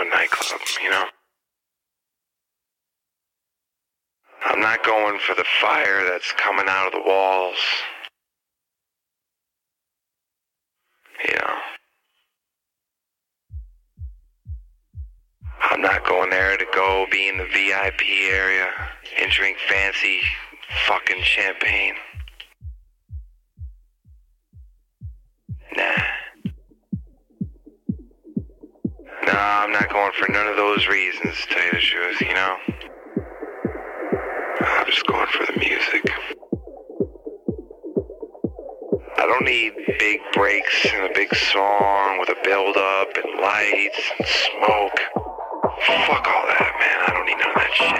a nightclub, you know? I'm not going for the fire that's coming out of the walls. You know? I'm not going there to go be in the VIP area and drink fancy fucking champagne. Nah. No, I'm not going for none of those reasons, to tell you the truth, you know? I'm just going for the music. I don't need big breaks and a big song with a build up and lights and smoke. Fuck all that, man. I don't need none of that shit.